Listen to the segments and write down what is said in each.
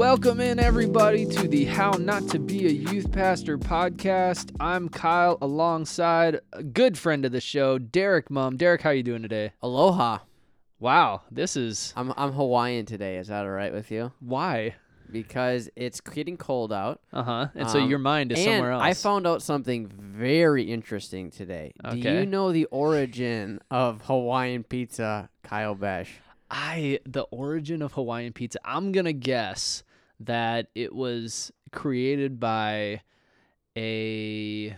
Welcome in everybody to the How Not to Be a Youth Pastor podcast. I'm Kyle alongside a good friend of the show, Derek Mum. Derek, how you doing today? Aloha. Wow, this is I'm I'm Hawaiian today. Is that all right with you? why. Because it's getting cold out. Uh-huh. And so Um, your mind is and somewhere else. I found out something very interesting today. Do Okay. you know the origin of Hawaiian pizza, Kyle Besh? I the origin of Hawaiian pizza. I'm gonna guess that it was created by a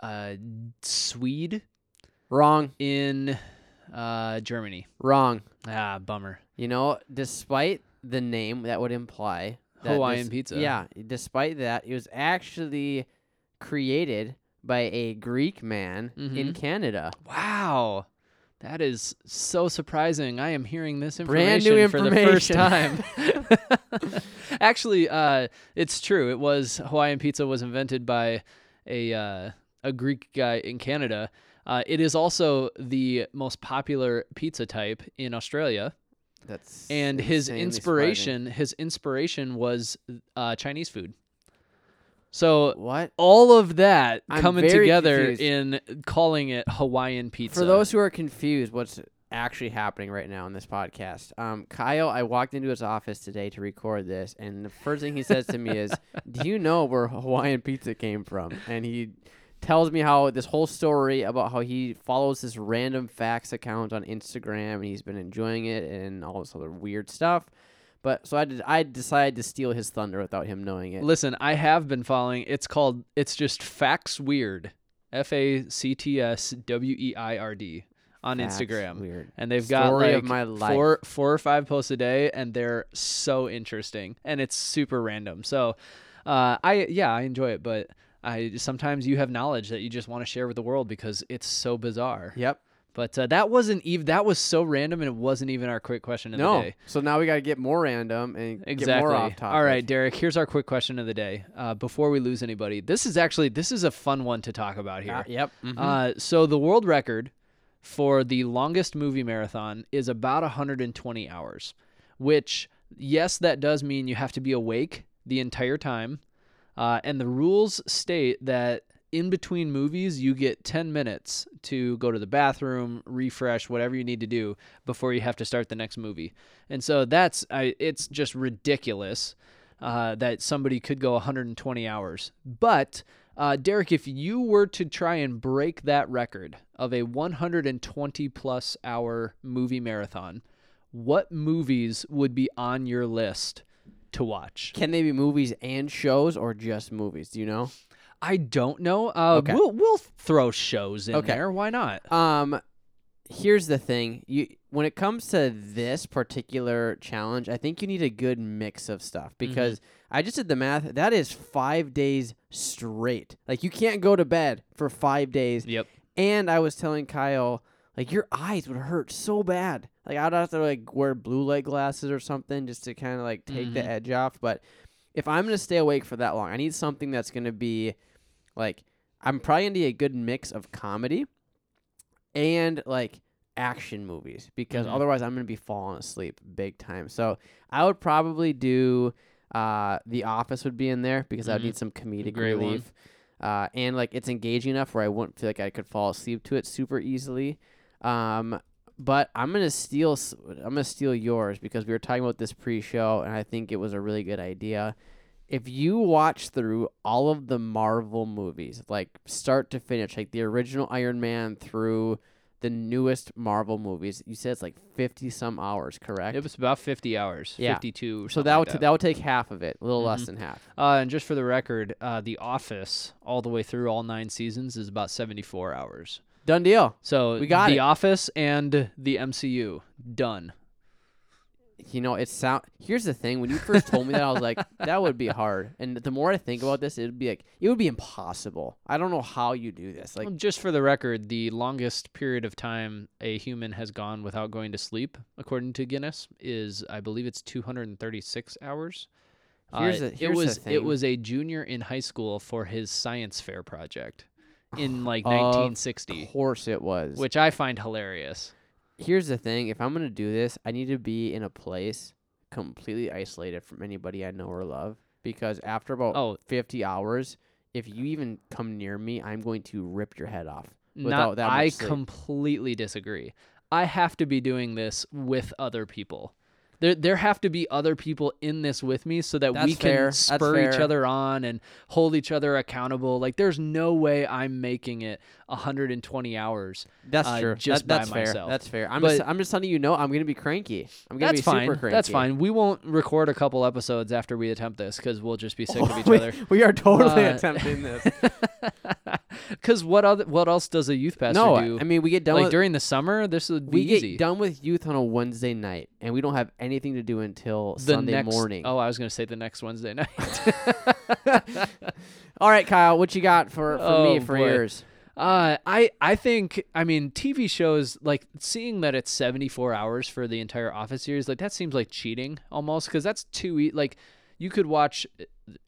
uh, Swede Wrong. in uh, Germany. Wrong. Ah, bummer. You know, despite the name that would imply that Hawaiian this- pizza. Yeah, despite that, it was actually created by a Greek man in Mhm. Canada. Wow. That is so surprising. I am hearing this information, Brand information new for the first time. Actually, uh, it's true. It was Hawaiian pizza was invented by a uh, a Greek guy in Canada. Uh, it is also the most popular pizza type in Australia, That's and his insanely surprising. inspiration his inspiration was uh, Chinese food. So What? all of that I'm coming together confused. in calling it Hawaiian pizza. For those who are confused, what's actually happening right now in this podcast? Um, Kyle, I walked into his office today to record this, and the first thing he says to me is, "Do you know where Hawaiian pizza came from?" And he tells me how this whole story about how he follows this random facts account on Instagram, and he's been enjoying it and all this other weird stuff. But so I did, I decided to steal his thunder without him knowing it. Listen, I have been following. It's called. It's just Facts Weird. F A C T S W E I R D on Facts Instagram, Weird. and they've got like of my life. four four or five posts a day, and they're so interesting, and it's super random. So, uh, I yeah, I enjoy it, but I sometimes you have knowledge that you just want to share with the world because it's so bizarre. Yep. But uh, that wasn't even that was so random, and it wasn't even our quick question of the No. day. So now we got to get more random and Exactly. get more off topic. All right, Derek. Here's our quick question of the day. Uh, before we lose anybody, this is actually this is a fun one to talk about here. Uh, yep. mhm. Uh, so the world record for the longest movie marathon is about 120 hours, which yes, that does mean you have to be awake the entire time. Uh, and the rules state that in between movies, you get 10 minutes to go to the bathroom, refresh, whatever you need to do before you have to start the next movie. And so that's, I, it's just ridiculous uh, that somebody could go 120 hours. But, uh, Derek, if you were to try and break that record of a 120 plus hour movie marathon, what movies would be on your list to watch? Can they be movies and shows or just movies? Do you know? I don't know. Uh, Okay. We'll we'll throw shows in Okay. there. Why not? Um, here's the thing: you when it comes to this particular challenge, I think you need a good mix of stuff because I just did the math. That is five days straight. Like you can't go to bed for five days. Yep. And I was telling Kyle, like your eyes would hurt so bad. Like I'd have to like wear blue light glasses or something just to kind of like take the Mhm. edge off. But if I'm gonna stay awake for that long, I need something that's gonna be like I'm probably gonna need a good mix of comedy and like action movies because Mhm. otherwise I'm gonna be falling asleep big time. So I would probably do uh The Office would be in there because I would Mhm. need some comedic relief. Uh, and like it's engaging enough where I wouldn't feel like I could fall asleep to it super easily. Um, but I'm gonna steal. I'm gonna steal yours because we were talking about this pre-show, and I think it was a really good idea. If you watch through all of the Marvel movies, like start to finish, like the original Iron Man through the newest Marvel movies, you said it's like fifty some hours, correct? It was about 50 hours, Yeah. 52 or so that like would that. t- that would take half of it, a little less Mhm. than half. Uh, and just for the record, uh, The Office, all the way through all nine seasons, is about 74 hours. Done deal. So We got The it. Office and the MCU done. You know, it sound. Here's the thing: when you first told me that, I was like, that would be hard. And the more I think about this, it'd be like, it would be impossible. I don't know how you do this. Like, Well, just for the record, the longest period of time a human has gone without going to sleep, according to Guinness, is I believe it's 236 hours. Here's Uh, the- it here's the was it was a junior in high school for his science fair project in like 1960, of course it was. which I find hilarious. Here's the thing: if I'm gonna do this, I need to be in a place completely isolated from anybody I know or love because after about Oh, 50 hours, if you even come near me, I'm going to rip your head off. not, without that I sleep. completely disagree. I have to be doing this with other people. There, there have to be other people in this with me so that we can fair. Spur each other on and hold each other accountable. Like, there's no way I'm making it 120 hours. That's uh, true. just That- by that's fair. myself. That's fair. I'm But- just I'm just letting you know I'm gonna be cranky. I'm gonna That's be fine. super cranky. That's fine. We won't record a couple episodes after we attempt this because we'll just be sick of each we, other. we are totally Uh, attempting this. Because what other what else does a youth pastor no, do? I mean we get done like with during the summer, this would be we easy. get done with youth on a Wednesday night, and we don't have anything to do until the Sunday next, morning. Oh, I was gonna say the next Wednesday night. All right, Kyle, what you got for, for me Oh, for boy. yours? Uh, I I think I mean TV shows like seeing that it's 74 hours for the entire Office series like that seems like cheating almost because that's too e- like you could watch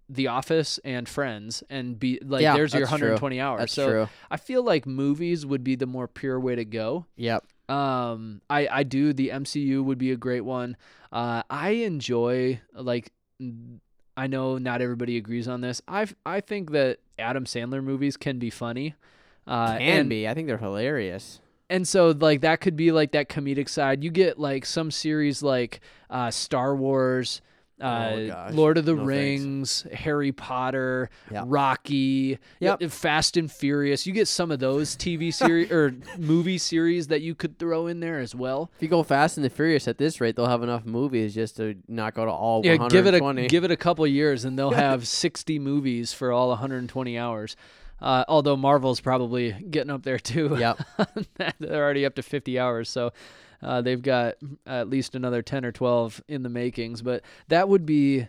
The Office and Friends and be like Yeah, there's your that's true. 120 hours. That's so true. I feel like movies would be the more pure way to go. Yep. Um, I I do the MCU would be a great one. Uh, I enjoy like I know not everybody agrees on this. I I think that Adam Sandler movies can be funny. Uh, Can and, be. I think they're hilarious. and so like that could be like that comedic side. You get like some series like uh, Star Wars, uh, Oh. Lord of the No thanks. Rings, Harry Potter, Yep. Rocky, Yep. Fast and Furious. You get some of those TV series or movie series that you could throw in there as well. If you go Fast and the Furious at this rate, they'll have enough movies just to knock out all Yeah, give it a give it a couple years and they'll have 60 movies for all 120 hours. Uh, although Marvel's probably getting up there too. Yep. They're already up to 50 hours, so uh, they've got at least another 10 or 12 in the makings. But that would be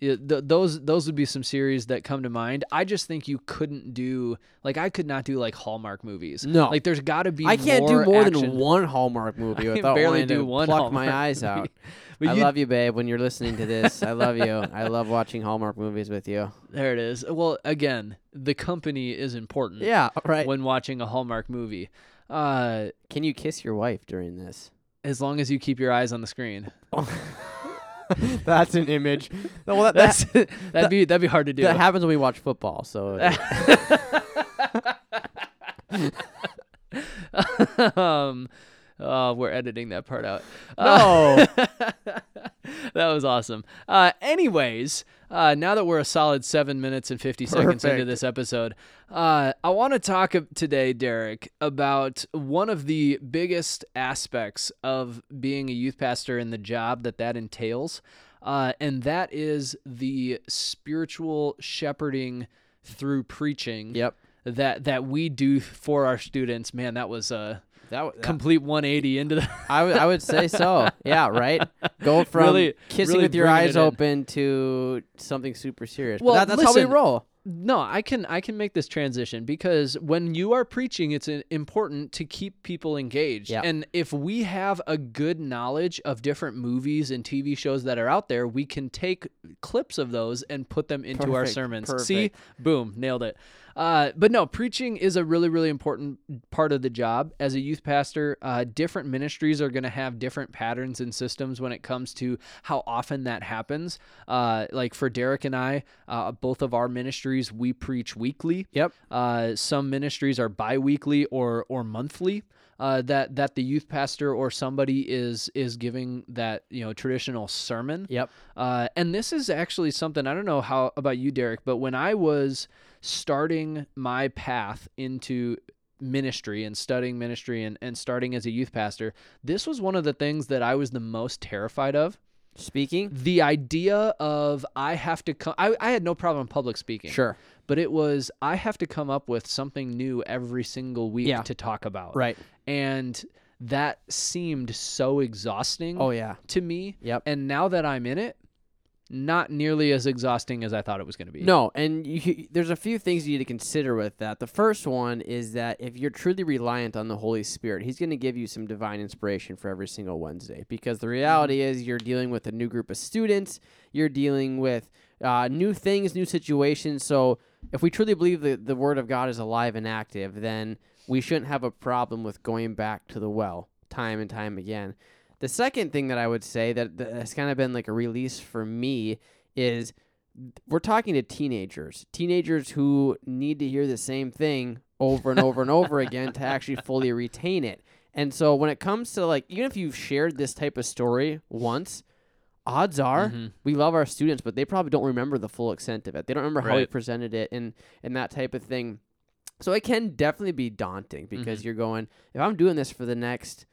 it, th- those those would be some series that come to mind. I just think you couldn't do like I could not do like Hallmark movies. No. like there's got to be. I can't do more action. than one Hallmark movie I without barely do one pluck my eyes movie. out. But I love you, babe. When you're listening to this, I love you. I love watching Hallmark movies with you. There it is. Well, again, the company is important. Yeah, right. When watching a Hallmark movie, uh, Can you kiss your wife during this? as long as you keep your eyes on the screen, That's an image. Well, that, that's that'd be that'd be hard to do. that happens when we watch football. So um, oh, we're editing that part out. no. Uh, that was awesome. Uh, anyways, uh, now that we're a solid seven minutes and 50 seconds into this episode, uh, I want to talk today, Derek, about one of the biggest aspects of being a youth pastor and the job that that entails. Uh, and that is the spiritual shepherding through preaching Yep. that that we do for our students. Man, that was a That, w- that complete 180 into the I would I would say so. Yeah, right. Go from Really- kissing really with your eyes in. open to something super serious. Well, that, that's how we roll. No, I can I can make this transition because when you are preaching, it's important to keep people engaged. Yeah. And if we have a good knowledge of different movies and TV shows that are out there, we can take clips of those and put them into our sermons. Perfect, sermons. See, boom, nailed it. Uh, but no, preaching is a really, really important part of the job. As a youth pastor, uh, different ministries are going to have different patterns and systems when it comes to how often that happens. Uh, like for Derek and I, uh, both of our ministries, we preach weekly. Yep. Uh, some ministries are bi-weekly or or monthly. Uh, that that the youth pastor or somebody is is giving that you know traditional sermon. Yep. Uh, and this is actually something I don't know how about you, Derek, but when I was starting my path into ministry and studying ministry and, and starting as a youth pastor, this was one of the things that I was the most terrified of. Speaking. The idea of I have to come, I, I had no problem public speaking, Sure. but it was I have to come up with something new every single week Yeah. to talk about. Right. And that seemed so exhausting Oh yeah. to me. Yep. And now that I'm in it, not nearly as exhausting as I thought it was going to be. No, and you, there's a few things you need to consider with that. The first one is that if you're truly reliant on the Holy Spirit, He's going to give you some divine inspiration for every single Wednesday. Because the reality is, you're dealing with a new group of students, you're dealing with uh, new things, new situations. So if we truly believe that the Word of God is alive and active, then we shouldn't have a problem with going back to the well time and time again. The second thing that I would say that that has kind of been like a release for me is we're talking to teenagers, teenagers who need to hear the same thing over and over and over again to actually fully retain it. And so when it comes to like, even if you've shared this type of story once, odds are Mhm. we love our students, but they probably don't remember the full extent of it. They don't remember how we presented it and and that type of thing. So it can definitely be daunting because Mhm. you're going, if I'm doing this for the next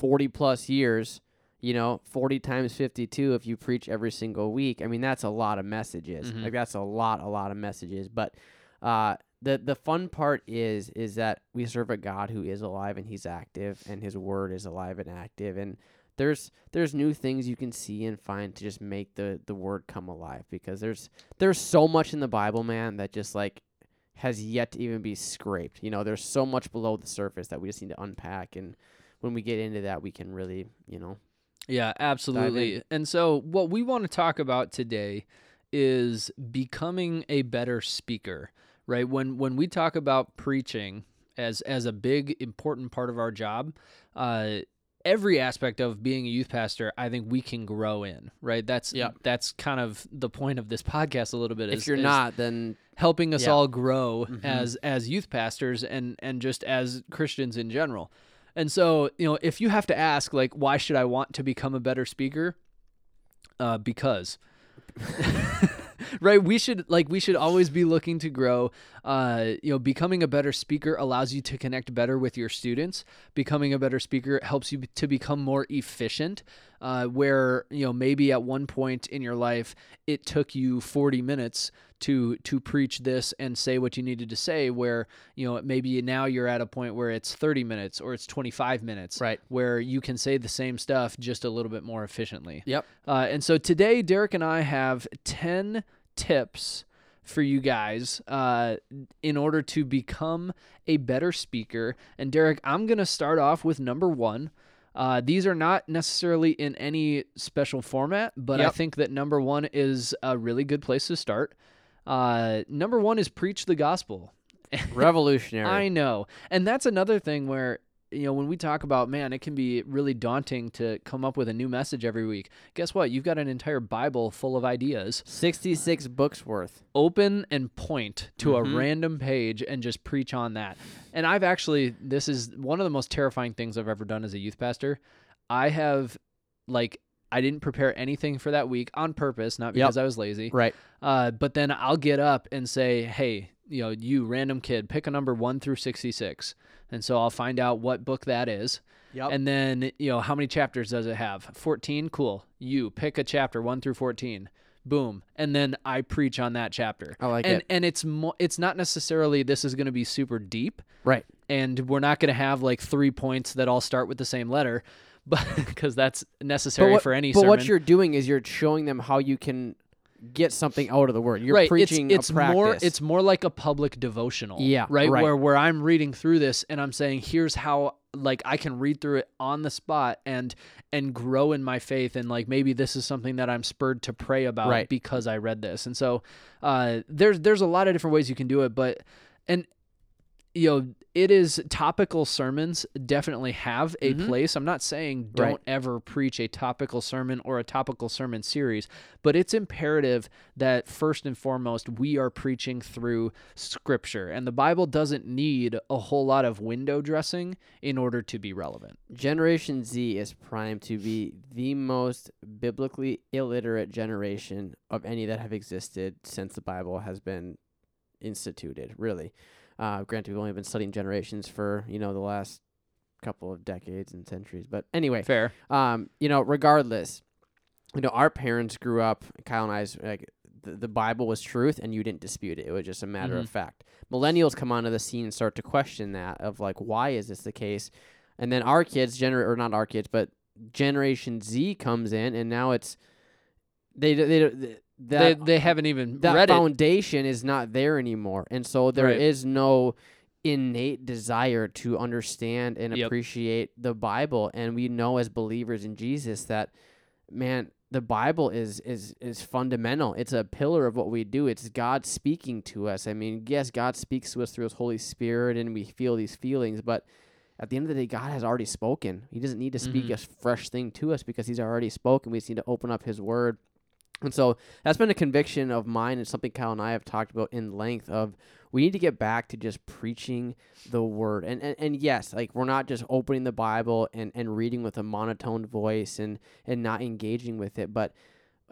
40 plus years, you know, 40 times 52 if you preach every single week. I mean, that's a lot of messages. Mhm. Like that's a lot a lot of messages, but uh the the fun part is is that we serve a God who is alive and he's active and his word is alive and active and there's there's new things you can see and find to just make the the word come alive because there's there's so much in the Bible, man, that just like has yet to even be scraped. You know, there's so much below the surface that we just need to unpack and when we get into that we can really, you know. Yeah, absolutely. And so, what we want to talk about today is becoming a better speaker, right? When when we talk about preaching as as a big important part of our job, uh, every aspect of being a youth pastor, I think we can grow in, right? That's Yep. that's kind of the point of this podcast a little bit. If you're is not, then helping us Yeah. all grow Mhm. as as youth pastors and and just as Christians in general. And so, you know, if you have to ask like why should I want to become a better speaker? Uh because. Right? We should like we should always be looking to grow uh you know becoming a better speaker allows you to connect better with your students becoming a better speaker helps you to become more efficient uh where you know maybe at one point in your life it took you 40 minutes to to preach this and say what you needed to say where you know maybe now you're at a point where it's 30 minutes or it's 25 minutes Right. where you can say the same stuff just a little bit more efficiently Yep. uh, and so today, Derek and I have 10 tips for you guys uh, in order to become a better speaker. And Derek, I'm going to start off with number one. Uh, these are not necessarily in any special format, but I think that number one is a really good place to start. Uh, number one is preach the gospel. Revolutionary. I know. And that's another thing where, you know, when we talk about, man, it can be really daunting to come up with a new message every week. Guess what? You've got an entire Bible full of ideas. 66 books worth. Open and point to Mhm. a random page and just preach on that. And I've actually, this is one of the most terrifying things I've ever done as a youth pastor. I have, like, I didn't prepare anything for that week on purpose, not Yep. because I was lazy. Right. Uh, but then I'll get up and say, hey, you know, you random kid, pick a number one through 66. And so I'll find out what book that is. Yep. And then, you know, how many chapters does it have? 14? Cool. You pick a chapter one through 14. Boom. And then I preach on that chapter. I like and it. and it's mo- it's not necessarily this is going to be super deep Right. and we're not going to have like three points that all start with the same letter, but because that's necessary what, for any but sermon. what you're doing is you're showing them how you can get something out of the word. You're right. preaching it's, it's more it's more like a public devotional. Yeah, Right? right. Where where I'm reading through this and I'm saying, here's how like I can read through it on the spot and and grow in my faith and like maybe this is something that I'm spurred to pray about Right. because I read this. And so uh there's there's a lot of different ways you can do it, but and you know, it is topical sermons definitely have a Mhm. place. I'm not saying don't Right. ever preach a topical sermon or a topical sermon series, but it's imperative that first and foremost we are preaching through scripture. And the Bible doesn't need a whole lot of window dressing in order to be relevant. Generation Z is primed to be the most biblically illiterate generation of any that have existed since the Bible has been instituted. Really, uh, granted, we've only been studying generations for you know the last couple of decades and centuries, but anyway, Fair. um, you know, regardless, you know, our parents grew up. Kyle and I's like the, the Bible was truth, and you didn't dispute it. It was just a matter Mhm. of fact. Millennials come onto the scene and start to question that of like, why is this the case? And then our kids, gener or not our kids, but Generation Z comes in, and now it's they they, they They, that they haven't even that foundation is not there anymore, and so there is Right. no innate desire to understand and Yep. appreciate the Bible. And we know as believers in Jesus that, man, the Bible is is is fundamental. It's a pillar of what we do. It's God speaking to us. I mean, yes, God speaks to us through His Holy Spirit, and we feel these feelings, but at the end of the day, God has already spoken. He doesn't need to speak Mhm. a fresh thing to us because He's already spoken. We just need to open up His Word. And so that's been a conviction of mine and something Kyle and I have talked about in length of we need to get back to just preaching the word. And and, and yes, like we're not just opening the Bible and, and reading with a monotone voice and, and not engaging with it, but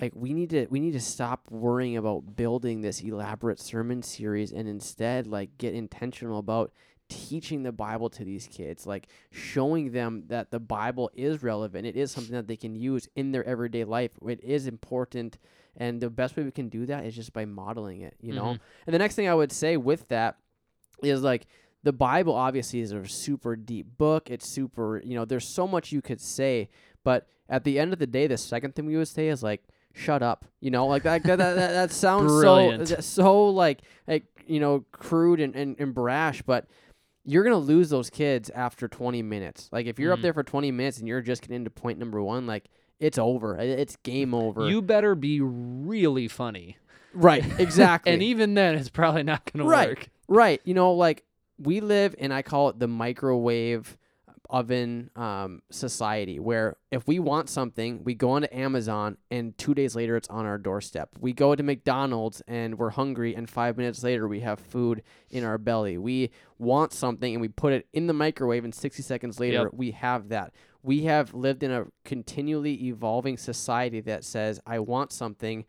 like we need to we need to stop worrying about building this elaborate sermon series and instead like get intentional about teaching the Bible to these kids, like showing them that the Bible is relevant. It is something that they can use in their everyday life. It is important. And the best way we can do that is just by modeling it, you know? Mhm. And the next thing I would say with that is like the Bible obviously is a super deep book. It's super, you know, there's so much you could say, but at the end of the day, the second thing we would say is like, shut up, you know, like that, that, that, that, that sounds so, so like, like, you know, crude and, and, and brash, but you're going to lose those kids after 20 minutes. Like if you're up Mhm. there for 20 minutes and you're just getting into point number one, like it's over. It's game over. You better be really funny. right. Exactly. And even then, it's probably not going to Right. work. Right. You know, like we live in I call it the microwave oven um, society where if we want something, we go onto Amazon and two days later it's on our doorstep. We go to McDonald's and we're hungry and five minutes later we have food in our belly. We want something and we put it in the microwave and 60 seconds later Yep. we have that. We have lived in a continually evolving society that says, I want something,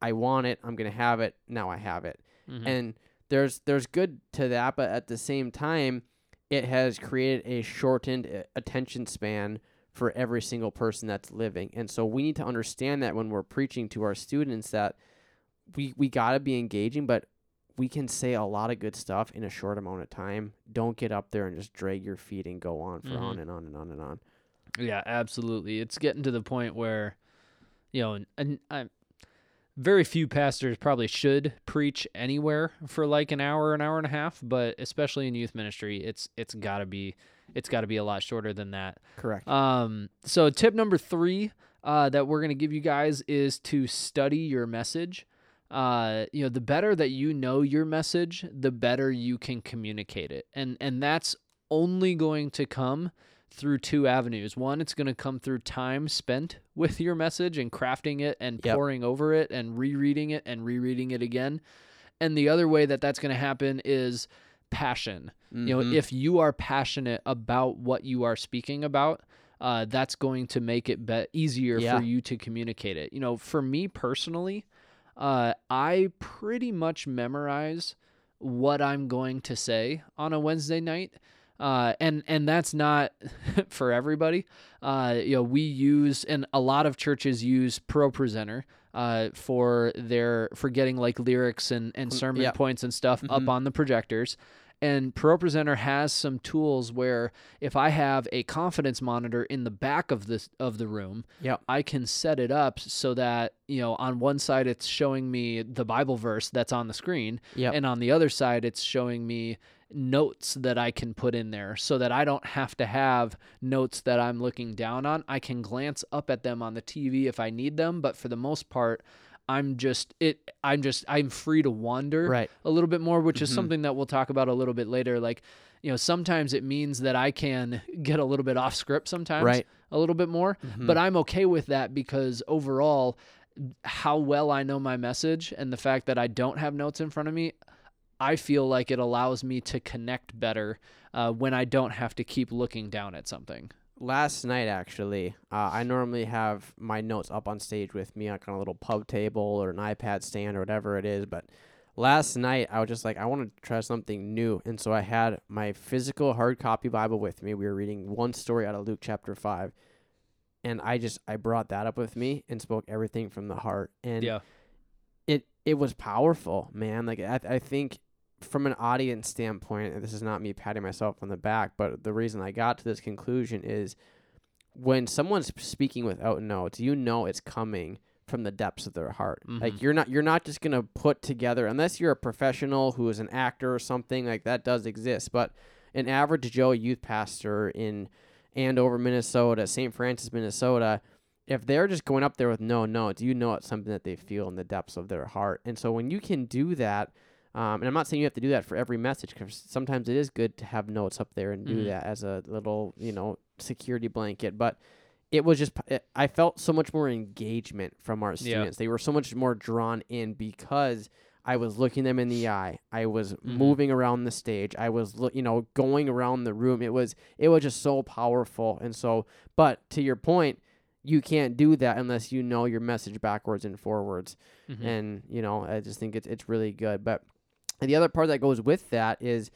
I want it, I'm going to have it, now I have it Mhm. and there's there's good to that but at the same time it has created a shortened uh, attention span for every single person that's living and so we need to understand that when we're preaching to our students that we we got to be engaging but we can say a lot of good stuff in a short amount of time don't get up there and just drag your feet and go on for Mhm. on and on and on and on Yeah, absolutely. It's getting to the point where, you know, and, and I, very few pastors probably should preach anywhere for like an hour, an hour and a half, but especially in youth ministry, it's it's got to be it's got to be a lot shorter than that. correct Um, so tip number three uh, that we're gonna give you guys is to study your message. Uh, you know, the better that you know your message, the better you can communicate it, and and that's only going to come through two avenues. One, it's going to come through time spent with your message and crafting it and Yep. poring over it and rereading it and rereading it again. And the other way that that's going to happen is passion. You know, Mhm. if you are passionate about what you are speaking about, uh, that's going to make it be- easier Yeah. for you to communicate it. You know, for me personally, uh, I pretty much memorize what I'm going to say on a Wednesday night. Uh, and and that's not for everybody. Uh, you know, we use and a lot of churches use ProPresenter uh, for their for getting like lyrics and, and Mm, sermon yeah. points and stuff up Mhm. on the projectors. And ProPresenter has some tools where if I have a confidence monitor in the back of this of the room, Yep. I can set it up so that you know on one side it's showing me the Bible verse that's on the screen, Yep. and on the other side it's showing me notes that I can put in there so that I don't have to have notes that I'm looking down on. I can glance up at them on the TV if I need them, but for the most part, I'm just it I'm just I'm free to wander right a little bit more, which is Mhm. something that we'll talk about a little bit later. Like, you know, sometimes it means that I can get a little bit off script sometimes, right a little bit more, Mhm. but I'm okay with that because overall, how well I know my message and the fact that I don't have notes in front of me, I feel like it allows me to connect better uh, when I don't have to keep looking down at something. last night actually uh, i normally have my notes up on stage with me like on a little pub table or an ipad stand or whatever it is but last night i was just like i want to try something new and so i had my physical hard copy bible with me we were reading one story out of luke chapter 5 and i just i brought that up with me and spoke everything from the heart and Yeah. it it was powerful man like i, I think from an audience standpoint, and this is not me patting myself on the back, but the reason I got to this conclusion is when someone's speaking without notes, you know it's coming from the depths of their heart. Like Mhm. you're not you're not just gonna put together unless you're a professional who is an actor or something like that does exist. But an average Joe youth pastor in Andover, Minnesota, St. Francis, Minnesota, if they're just going up there with no notes, you know it's something that they feel in the depths of their heart. And so when you can do that, Um, and I'm not saying you have to do that for every message because sometimes it is good to have notes up there and do Mhm. that as a little, you know, security blanket. But it was just, it- I felt so much more engagement from our students. They were so much more drawn in because I was looking them in the eye. I was Mhm. moving around the stage. I was, loo- you know, going around the room. It was, it was just so powerful. And so, but to your point, you can't do that unless you know your message backwards and forwards Mhm. and you know i just think it's it's really good but the other part that goes with that is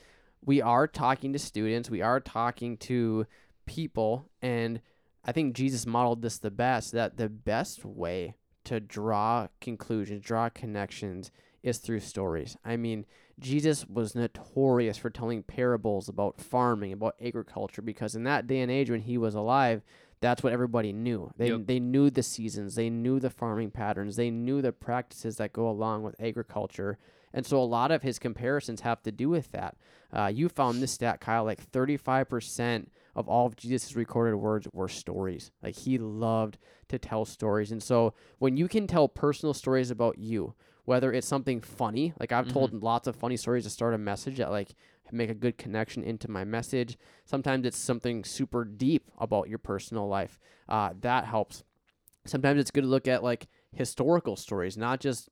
we are talking to students we are talking to people and i think jesus modeled this the best that the best way to draw conclusions draw connections is through stories i mean jesus was notorious for telling parables about farming about agriculture because in that day and age when he was alive that's what everybody knew. They Yep. they knew the seasons, they knew the farming patterns, they knew the practices that go along with agriculture. And so a lot of his comparisons have to do with that. Uh, you found this stat, Kyle, like 35% of all of Jesus' recorded words were stories. Like he loved to tell stories. And so when you can tell personal stories about you, whether it's something funny, like I've told lots of funny stories to start a message that like make a good connection into my message. Sometimes it's something super deep about your personal life. Uh, that helps. Sometimes it's good to look at like historical stories, not just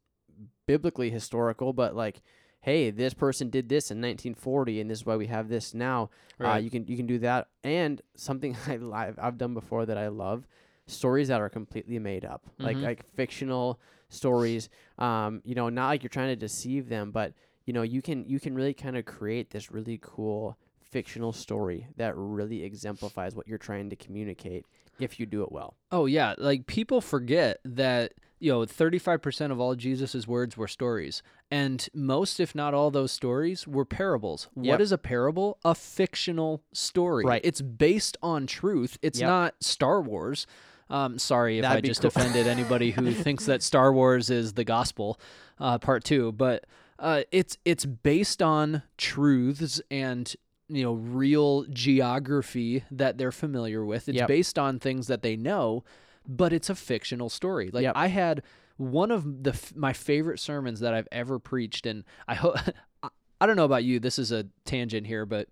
biblically historical, but like, hey, this person did this in 1940, and this is why we have this now. Uh, you can you can do that, and something I I've, I've done before that I love stories that are completely made up, like Mhm. like fictional stories. Um, you know, not like you're trying to deceive them, but you know, you can you can really kind of create this really cool fictional story that really exemplifies what you're trying to communicate if you do it well. Oh yeah, like people forget that you know 35% of all Jesus's words were stories and most if not all those stories were parables. What Yep. is a parable? A fictional story. Right. It's based on truth. It's Yep. not Star Wars. Um, sorry if That'd I just cool. offended anybody who thinks that Star Wars is the gospel, uh, part two. But uh, it's it's based on truths and you know real geography that they're familiar with. It's Yep. based on things that they know, but it's a fictional story. Like Yep. I had one of the f- my favorite sermons that I've ever preached, and I hope I don't know about you. This is a tangent here, but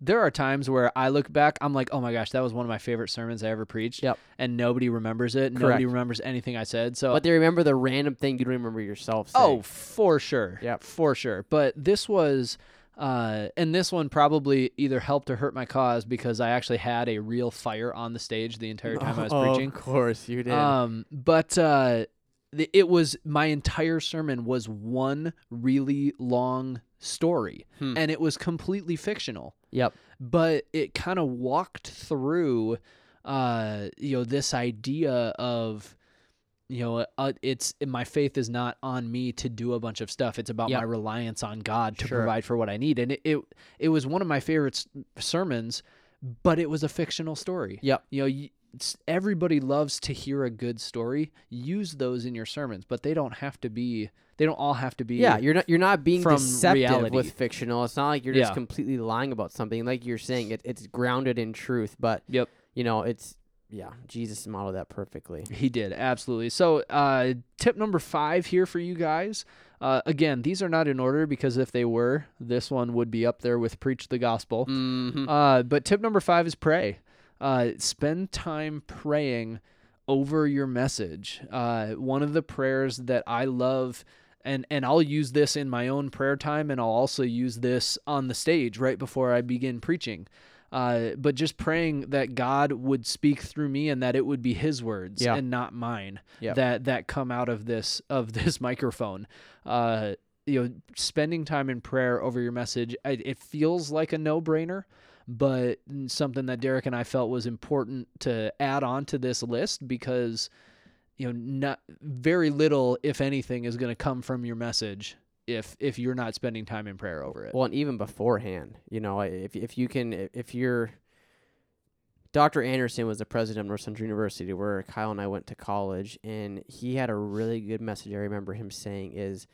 there are times where I look back, I'm like, oh my gosh, that was one of my favorite sermons I ever preached. Yep. And nobody remembers it. Nobody remembers anything I said. So But they remember the random thing you remember yourself saying. Oh, for sure. Yeah, For sure. But this was uh and this one probably either helped or hurt my cause because I actually had a real fire on the stage the entire time I was preaching. Of course you did. Um but uh th- it was my entire sermon was one really long story Hmm. and it was completely fictional yep. but it kind of walked through uh you know this idea of you know uh, it's my faith is not on me to do a bunch of stuff it's about Yep. my reliance on god to Sure. provide for what i need and it, it it was one of my favorite sermons but it was a fictional story Yep. you know you, everybody loves to hear a good story use those in your sermons but they don't have to be they don't all have to be Yeah, you're not you're not being deceptive reality. with fictional. It's not like you're just completely lying about something. Like you're saying, it, it's grounded in truth. But Yep. you know, it's yeah, Jesus modeled that perfectly. He did, absolutely. So, uh, tip number five here for you guys. Uh, again, these are not in order because if they were, this one would be up there with preach the gospel. Mm-hmm. Uh, but tip number five is pray. Uh, spend time praying over your message. Uh, one of the prayers that I love, and and I'll use this in my own prayer time, and I'll also use this on the stage right before I begin preaching. Uh, but just praying that God would speak through me and that it would be His words Yeah. and not mine Yep. that that come out of this of this microphone. Uh, you know, spending time in prayer over your message, I, it feels like a no brainer, but something that Derek and I felt was important to add on to this list because you know not very little if anything is going to come from your message if if you're not spending time in prayer over it Well, and even beforehand, you know, if if you can, if- you're, Dr. Anderson was the president of North Central University, where Kyle and I went to college, and he had a really good message. I remember him saying is,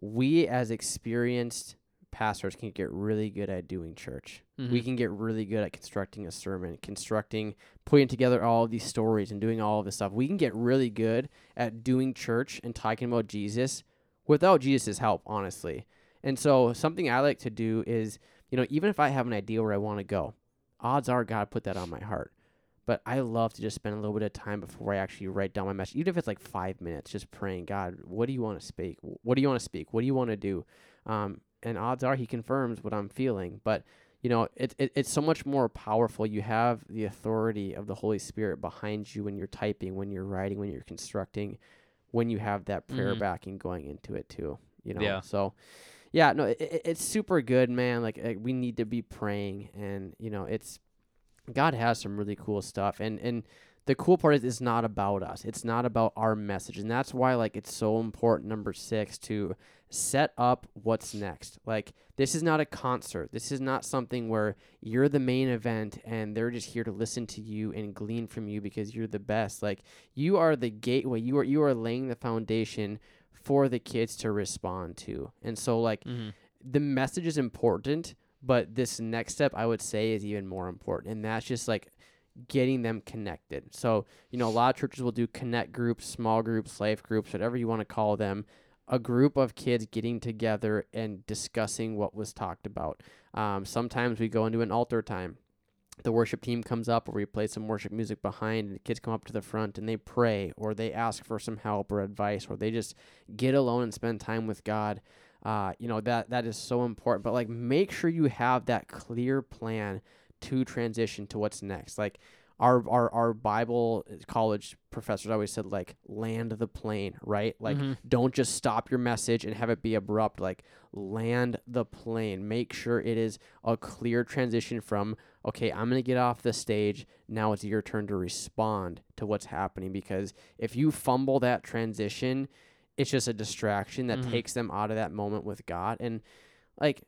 we as experienced pastors can get really good at doing church. We Mhm. can get really good at constructing a sermon, constructing, putting together all of these stories and doing all of this stuff. We can get really good at doing church and talking about Jesus without Jesus' help, honestly. And so something I like to do is, you know, even if I have an idea where I want to go, odds are God put that on my heart. But I love to just spend a little bit of time before I actually write down my message, even if it's like five minutes, just praying, God, what do you want to speak? What do you want to speak? What do you want to do? Um, and odds are He confirms what I'm feeling. But you know, it, it it's so much more powerful. You have the authority of the Holy Spirit behind you when you're typing, when you're writing, when you're constructing, when you have that prayer Mhm. backing going into it too. You know, Yeah. so yeah, no, it, it, it's super good, man. Like, like we need to be praying, and you know, it's God has some really cool stuff, and and the cool part is it's not about us. It's not about our message, and that's why like it's so important. Number six to set up what's next. Like this is not a concert. This is not something where you're the main event and they're just here to listen to you and glean from you because you're the best. Like you are the gateway. You are you are laying the foundation for the kids to respond to. And so like Mm-hmm. the message is important, but this next step I would say is even more important. And that's just like getting them connected. So, you know, a lot of churches will do connect groups, small groups, life groups, whatever you want to call them. A group of kids getting together and discussing what was talked about. Um, sometimes we go into an altar time. The worship team comes up, or we play some worship music behind, and the kids come up to the front and they pray, or they ask for some help or advice, or they just get alone and spend time with God uh, you know that that is so important but like make sure you have that clear plan to transition to what's next. Like our our, our bible college professors always said like land the plane right? Like Mhm. don't just stop your message and have it be abrupt. Like land the plane. Make sure it is a clear transition from okay i'm going to get off the stage. Now it's your turn to respond to what's happening. Because if you fumble that transition it's just a distraction that Mhm. takes them out of that moment with god. And like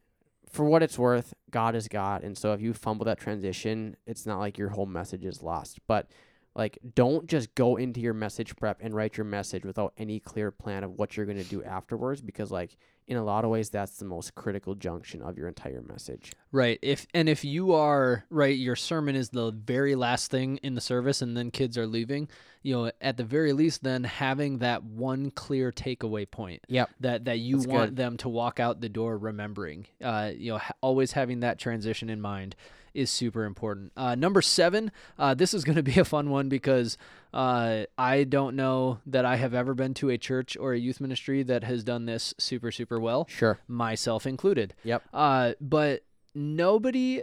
for what it's worth god is god. And so if you fumble that transition it's not like your whole message is lost. But like don't just go into your message prep and write your message without any clear plan of what you're going to do afterwards because like in a lot of ways that's the most critical junction of your entire message Right. If and if you are right, your sermon is the very last thing in the service, and then kids are leaving. You know, at the very least, then having that one clear takeaway point. Yep. That that you That's want good. them to walk out the door remembering. Uh, you know, ha- always having that transition in mind is super important. Uh, number seven. Uh, this is going to be a fun one because uh, I don't know that I have ever been to a church or a youth ministry that has done this super super well sure myself included. Yep. Uh, but nobody,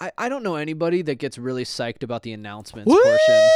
I, I don't know anybody that gets really psyched about the announcements portion.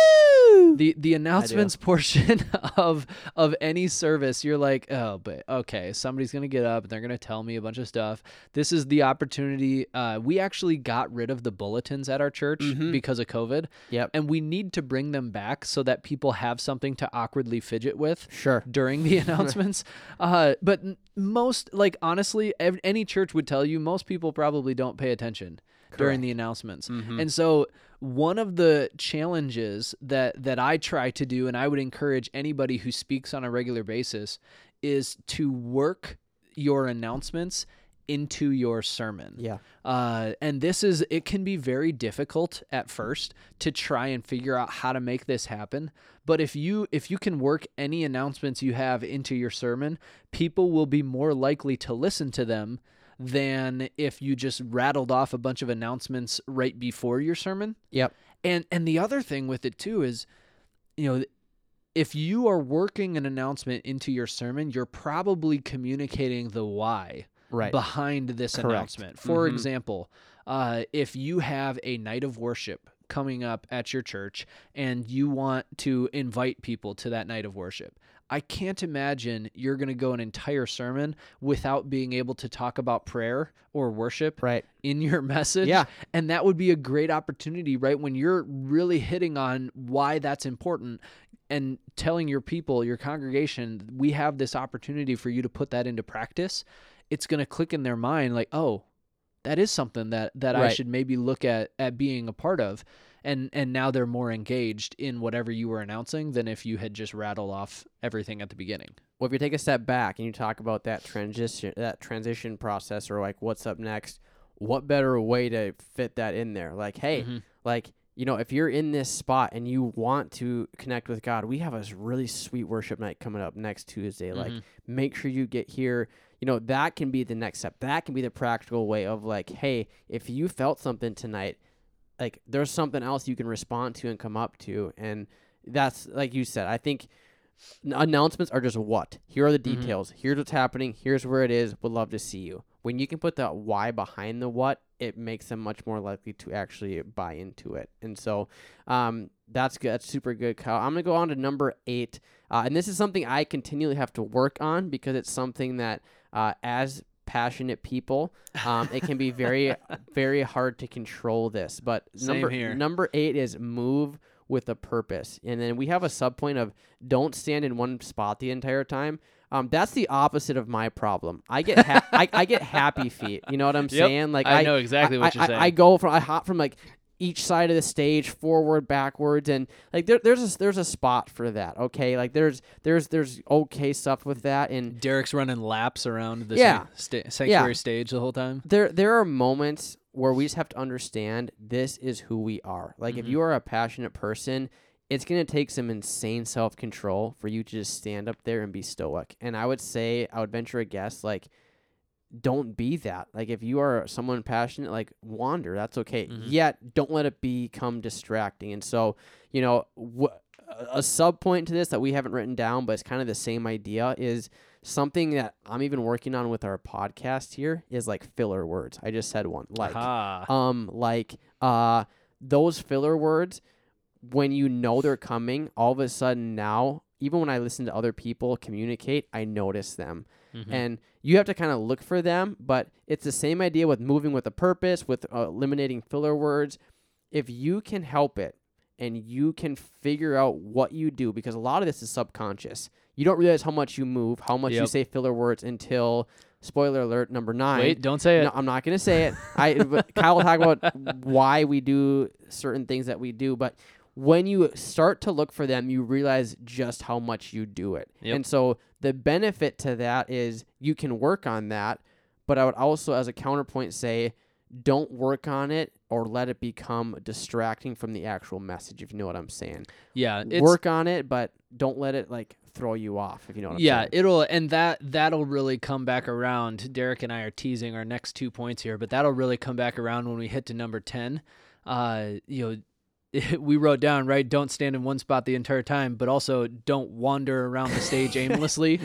The the announcements portion of of any service, you're like, oh, but okay, somebody's gonna get up and they're gonna tell me a bunch of stuff. This is the opportunity. Uh, we actually got rid of the bulletins at our church Mhm. because of COVID, yep and we need to bring them back so that people have something to awkwardly fidget with sure during the announcements. uh, but most, like honestly, ev- any church would tell you most people probably don't pay attention during the announcements. Mhm. And so one of the challenges that that I try to do, and I would encourage anybody who speaks on a regular basis, is to work your announcements into your sermon. yeah Uh, and this is it can be very difficult at first to try and figure out how to make this happen but if you if you can work any announcements you have into your sermon people will be more likely to listen to them than if you just rattled off a bunch of announcements right before your sermon yep and and the other thing with it too is you know if you are working an announcement into your sermon you're probably communicating the why right behind this Correct. announcement. For Mhm. example, uh, if you have a night of worship coming up at your church and you want to invite people to that night of worship, I can't imagine you're going to go an entire sermon without being able to talk about prayer or worship right in your message. Yeah. And that would be a great opportunity, right? When you're really hitting on why that's important and telling your people, your congregation, we have this opportunity for you to put that into practice, it's going to click in their mind like, oh, that is something that, that I should maybe look at at being a part of. And and now they're more engaged in whatever you were announcing than if you had just rattled off everything at the beginning. well if you take a step back and you talk about that transition that transition process or like what's up next what better way to fit that in there like hey Mhm. like you know if you're in this spot and you want to connect with god we have a really sweet worship night coming up next tuesday like Mhm. make sure you get here you know, that can be the next step. That can be the practical way of like, hey, if you felt something tonight, like there's something else you can respond to and come up to. And that's like you said, I think announcements are just what. Here are the Mhm. details. Here's what's happening. Here's where it is. Would love to see you. When you can put that why behind the what, it makes them much more likely to actually buy into it. And so, um, that's good. That's super good, Kyle. I'm gonna go on to number eight, uh, and this is something I continually have to work on because it's something that, uh, as passionate people, um, it can be very, very hard to control this. But Same number here. number eight is move with a purpose, and then we have a sub point of don't stand in one spot the entire time. Um, that's the opposite of my problem. I get ha- I, I get happy feet. You know what I'm Yep. saying? Like I I, know exactly I, what you're I, saying. I go from I hop from like each side of the stage forward backwards and like there, there's a there's a spot for that okay like there's there's there's okay stuff with that and Derek's running laps around the Yeah. sta- sanctuary stage the whole time. there there are moments where we just have to understand this is who we are like if Mhm. you are a passionate person it's going to take some insane self-control for you to just stand up there and be stoic and i would say i would venture a guess like don't be that. Like if you are someone passionate like wander that's okay. Mhm. yet don't let it become distracting. And so you know wh- a sub point to this that we haven't written down but it's kind of the same idea is something that i'm even working on with our podcast here is like filler words. I just said one like Aha. um like uh those filler words when you know they're coming all of a sudden now even when i listen to other people communicate i notice them Mhm. and you have to kind of look for them but it's the same idea with moving with a purpose with uh, eliminating filler words if you can help it and you can figure out what you do because a lot of this is subconscious you don't realize how much you move how much you say filler words until spoiler alert number nine Wait, don't say it. no, I'm not gonna say it. I Kyle will talk about why we do certain things that we do, but when you start to look for them, you realize just how much you do it. Yep. And so the benefit to that is you can work on that, but I would also, as a counterpoint, say don't work on it or let it become distracting from the actual message. If you know what I'm saying, yeah, it's, work on it, but don't let it like throw you off. If you know what I'm yeah, saying. it'll and that that'll really come back around. Derek and I are teasing our next two points here, but that'll really come back around when we hit to number ten. Uh, you know. We wrote down right. Don't stand in one spot the entire time, but also don't wander around the stage aimlessly.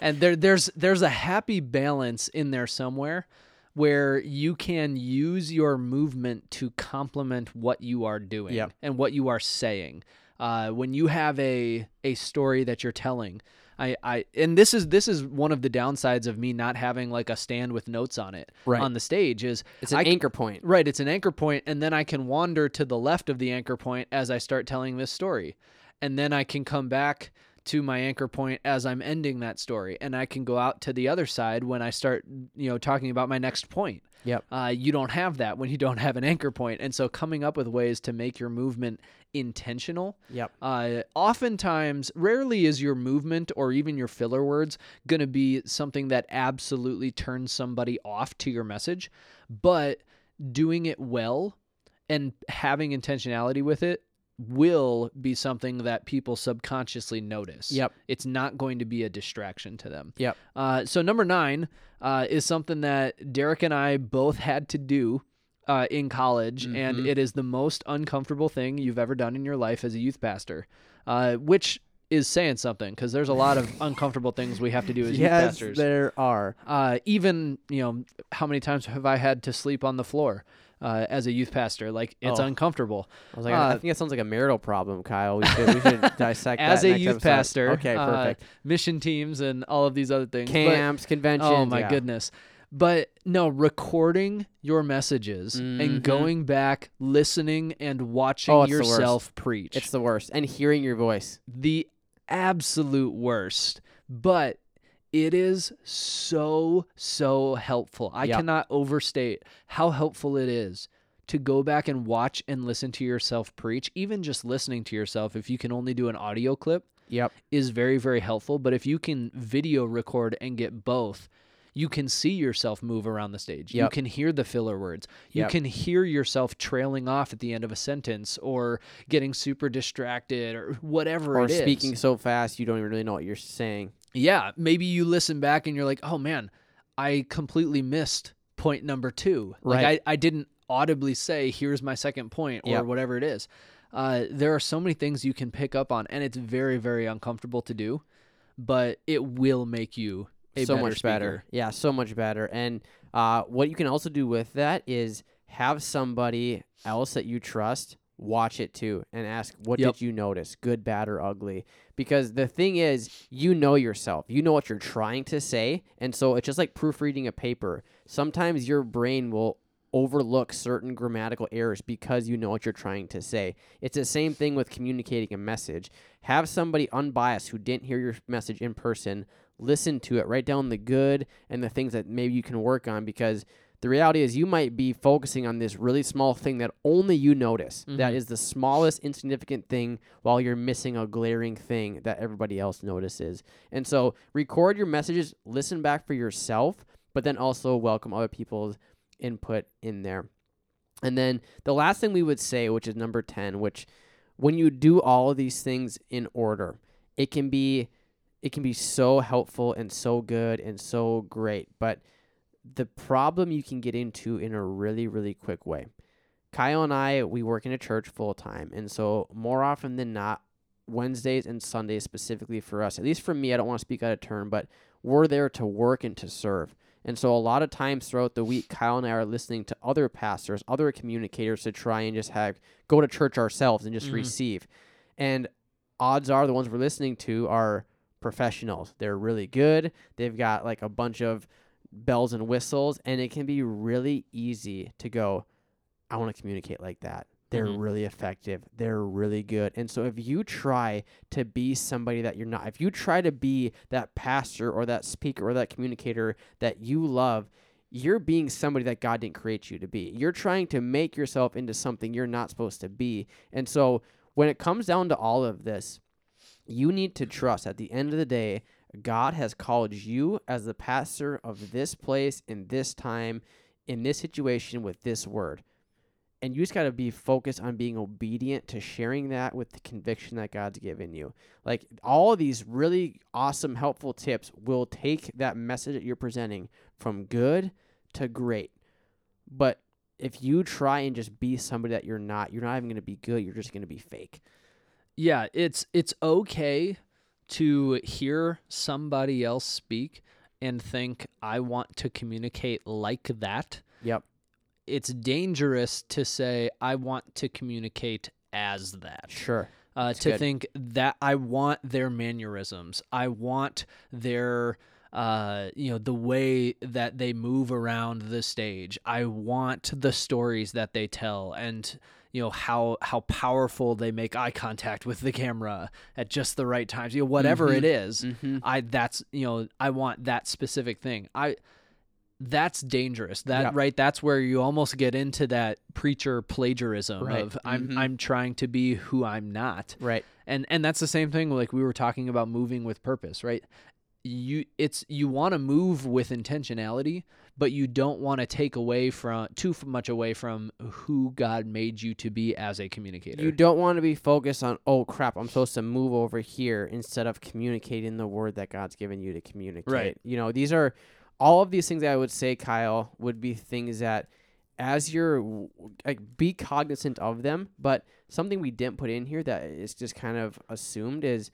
and there, there's there's a happy balance in there somewhere, where you can use your movement to complement what you are doing Yep. and what you are saying. Uh, when you have a a story that you're telling, I, I and this is this is one of the downsides of me not having like a stand with notes on it Right. on the stage is It's an I anchor point. Right, it's an anchor point, and then I can wander to the left of the anchor point as I start telling this story. And then I can come back to my anchor point as I'm ending that story. And I can go out to the other side when I start, you know, talking about my next point. Yep. Uh, you don't have that when you don't have an anchor. And so coming up with ways to make your movement intentional Yep. uh, oftentimes, rarely is your movement or even your filler words going to be something that absolutely turns somebody off to your message, but doing it well and having intentionality with it will be something that people subconsciously notice. Yep. It's not going to be a distraction to them. Yep. Uh, so, number nine uh, is something that Derek and I both had to do uh, in college, and Mhm. it is the most uncomfortable thing you've ever done in your life as a youth pastor, uh, which is saying something because there's a lot of uncomfortable things we have to do as youth Yes, pastors. there are. Uh, even you know, how many times have I had to sleep on the floor uh, as a youth pastor? Like it's Oh. uncomfortable. I was like, I Uh, think that sounds like a marital problem, Kyle. We should, we should dissect that. As a youth episode. pastor, Okay, uh, perfect. mission teams and all of these other things. But- Camps, conventions. Oh my yeah. goodness. But no, recording your messages Mhm. and going back, listening and watching Oh, it's the worst. yourself preach. It's the worst. And hearing your voice. the absolute worst. But it is so, so helpful. I Yeah. cannot overstate how helpful it is to go back and watch and listen to yourself preach. Even just listening to yourself, if you can only do an audio clip, Yep. is very, very helpful. But if you can video record and get both, you can see yourself move around the stage. You can hear the filler words. You Yep. can hear yourself trailing off at the end of a sentence or getting super distracted or whatever Or it is. speaking so fast you don't even really know what you're saying. Yeah, maybe you listen back and you're like, "Oh man, I completely missed point number two. Like Right. I, I didn't audibly say, here's my second point or Yep. whatever it is. Uh, there are so many things you can pick up on, and it's very, very uncomfortable to do, but it will make you a so better much better. speaker. Yeah, so much better. And uh, what you can also do with that is have somebody else that you trust watch it too and ask, what Yep. did you notice, good, bad, or ugly? Because the thing is, you know yourself. You know what you're trying to say. And so it's just like proofreading a paper. Sometimes your brain will overlook certain grammatical errors because you know what you're trying to say. It's the same thing with communicating a message. Have somebody unbiased who didn't hear your message in person listen to it, write down the good and the things that maybe you can work on because the reality is you might be focusing on this really small thing that only you notice. That Mhm. is the smallest insignificant thing while you're missing a glaring thing that everybody else notices. And so record your messages, listen back for yourself, but then also welcome other people's input in there. And then the last thing we would say, which is number 10, which when you do all of these things in order, it can be it can be so helpful and so good and so great. But the problem you can get into in a really, really quick way. Kyle and I, we work in a church full time. And so, more often than not, Wednesdays and Sundays specifically for us, at least for me, I don't want to speak out of turn, but we're there to work and to serve. And so, a lot of times throughout the week, Kyle and I are listening to other pastors, other communicators to try and just have go to church ourselves and just Mhm. receive. And odds are the ones we're listening to are professionals. They're really good. They've got like a bunch of bells and whistles, and it can be really easy to go, I want to communicate like that. They're Mhm. really effective. They're really good. And so if you try to be somebody that you're not, if you try to be that pastor or that speaker or that communicator that you love, you're being somebody that God didn't create you to be. You're trying to make yourself into something you're not supposed to be. And so when it comes down to all of this, you need to trust at the end of the day, God has called you as the pastor of this place in this time, in this situation with this word. And you just got to be focused on being obedient to sharing that with the conviction that God's given you. Like all these really awesome, helpful tips will take that message that you're presenting from good to great. But if you try and just be somebody that you're not, you're not even going to be good. You're just going to be fake. Yeah, it's it's okay to hear somebody else speak and think I want to communicate like that. Yep. It's dangerous to say I want to communicate as that. Sure. uh, to good. think that I want their mannerisms. I want their, uh, you know, the way that they move around the stage. I want the stories that they tell, and you know how how powerful they make eye contact with the camera at just the right times. You know, whatever Mhm. it is, Mm-hmm. I that's you know I want that specific thing. I that's dangerous. That Yeah. right that's where you almost get into that preacher plagiarism Right. of I'm Mhm. I'm trying to be who I'm not. Right. And and that's the same thing like we were talking about moving with purpose, right? You it's you want to move with intentionality, but you don't want to take away from too much away from who God made you to be as a communicator. You don't want to be focused on, oh crap, I'm supposed to move over here instead of communicating the word that God's given you to communicate. Right. You know, these are all of these things that I would say, Kyle, would be things that as you're like be cognizant of them, but something we didn't put in here that is just kind of assumed is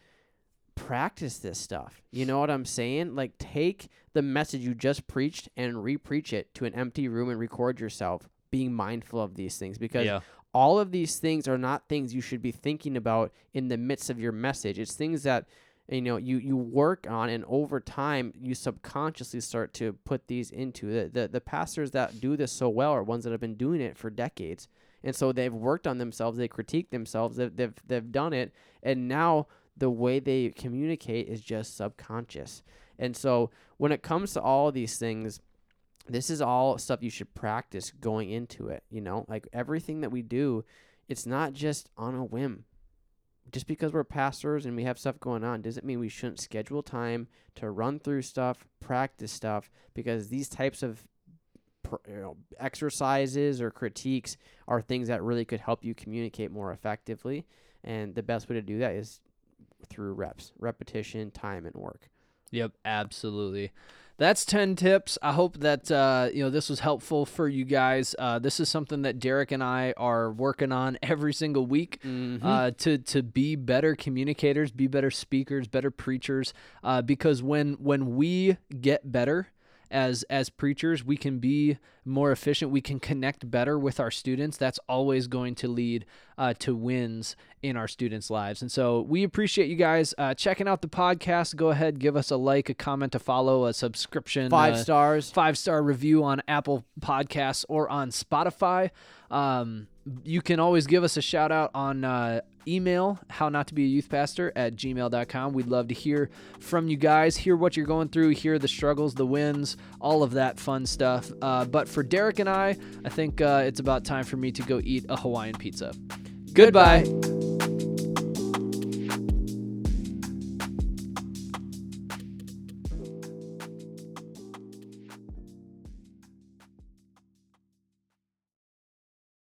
practice this stuff. You know what I'm saying? Like take the message you just preached and re-preach it to an empty room and record yourself being mindful of these things because yeah. all of these things are not things you should be thinking about in the midst of your message. It's things that you know you you work on and over time you subconsciously start to put these into the the, the pastors that do this so well are ones that have been doing it for decades. And so they've worked on themselves, they critique themselves, they've they've, they've done it and now the way they communicate is just subconscious. And so when it comes to all of these things this is all stuff you should practice going into it, you know? Like everything that we do, it's not just on a whim. Just because we're pastors and we have stuff going on doesn't mean we shouldn't schedule time to run through stuff, practice stuff because these types of you know, exercises or critiques are things that really could help you communicate more effectively. And the best way to do that is through reps, repetition, time, and work. Yep, absolutely. that's 10 tips. I hope that uh, you know this was helpful for you guys. Uh, this is something that Derek and I are working on every single week Mhm. uh, to to be better communicators, be better speakers, better preachers. Uh, because when when we get better as as preachers, we can be more efficient. We can connect better with our students. That's always going to lead uh, to wins in our students' lives. And so we appreciate you guys uh, checking out the podcast. Go ahead, give us a like, a comment, a follow, a subscription, Five uh, stars. five star review on Apple Podcasts or on Spotify. Um, you can always give us a shout out on uh, email, how not to be a youth pastor at gmail.com. We'd love to hear from you guys, hear what you're going through, hear the struggles, the wins, all of that fun stuff. Uh, but for Derek and I, I think uh, it's about time for me to go eat a Hawaiian pizza. Goodbye. Goodbye.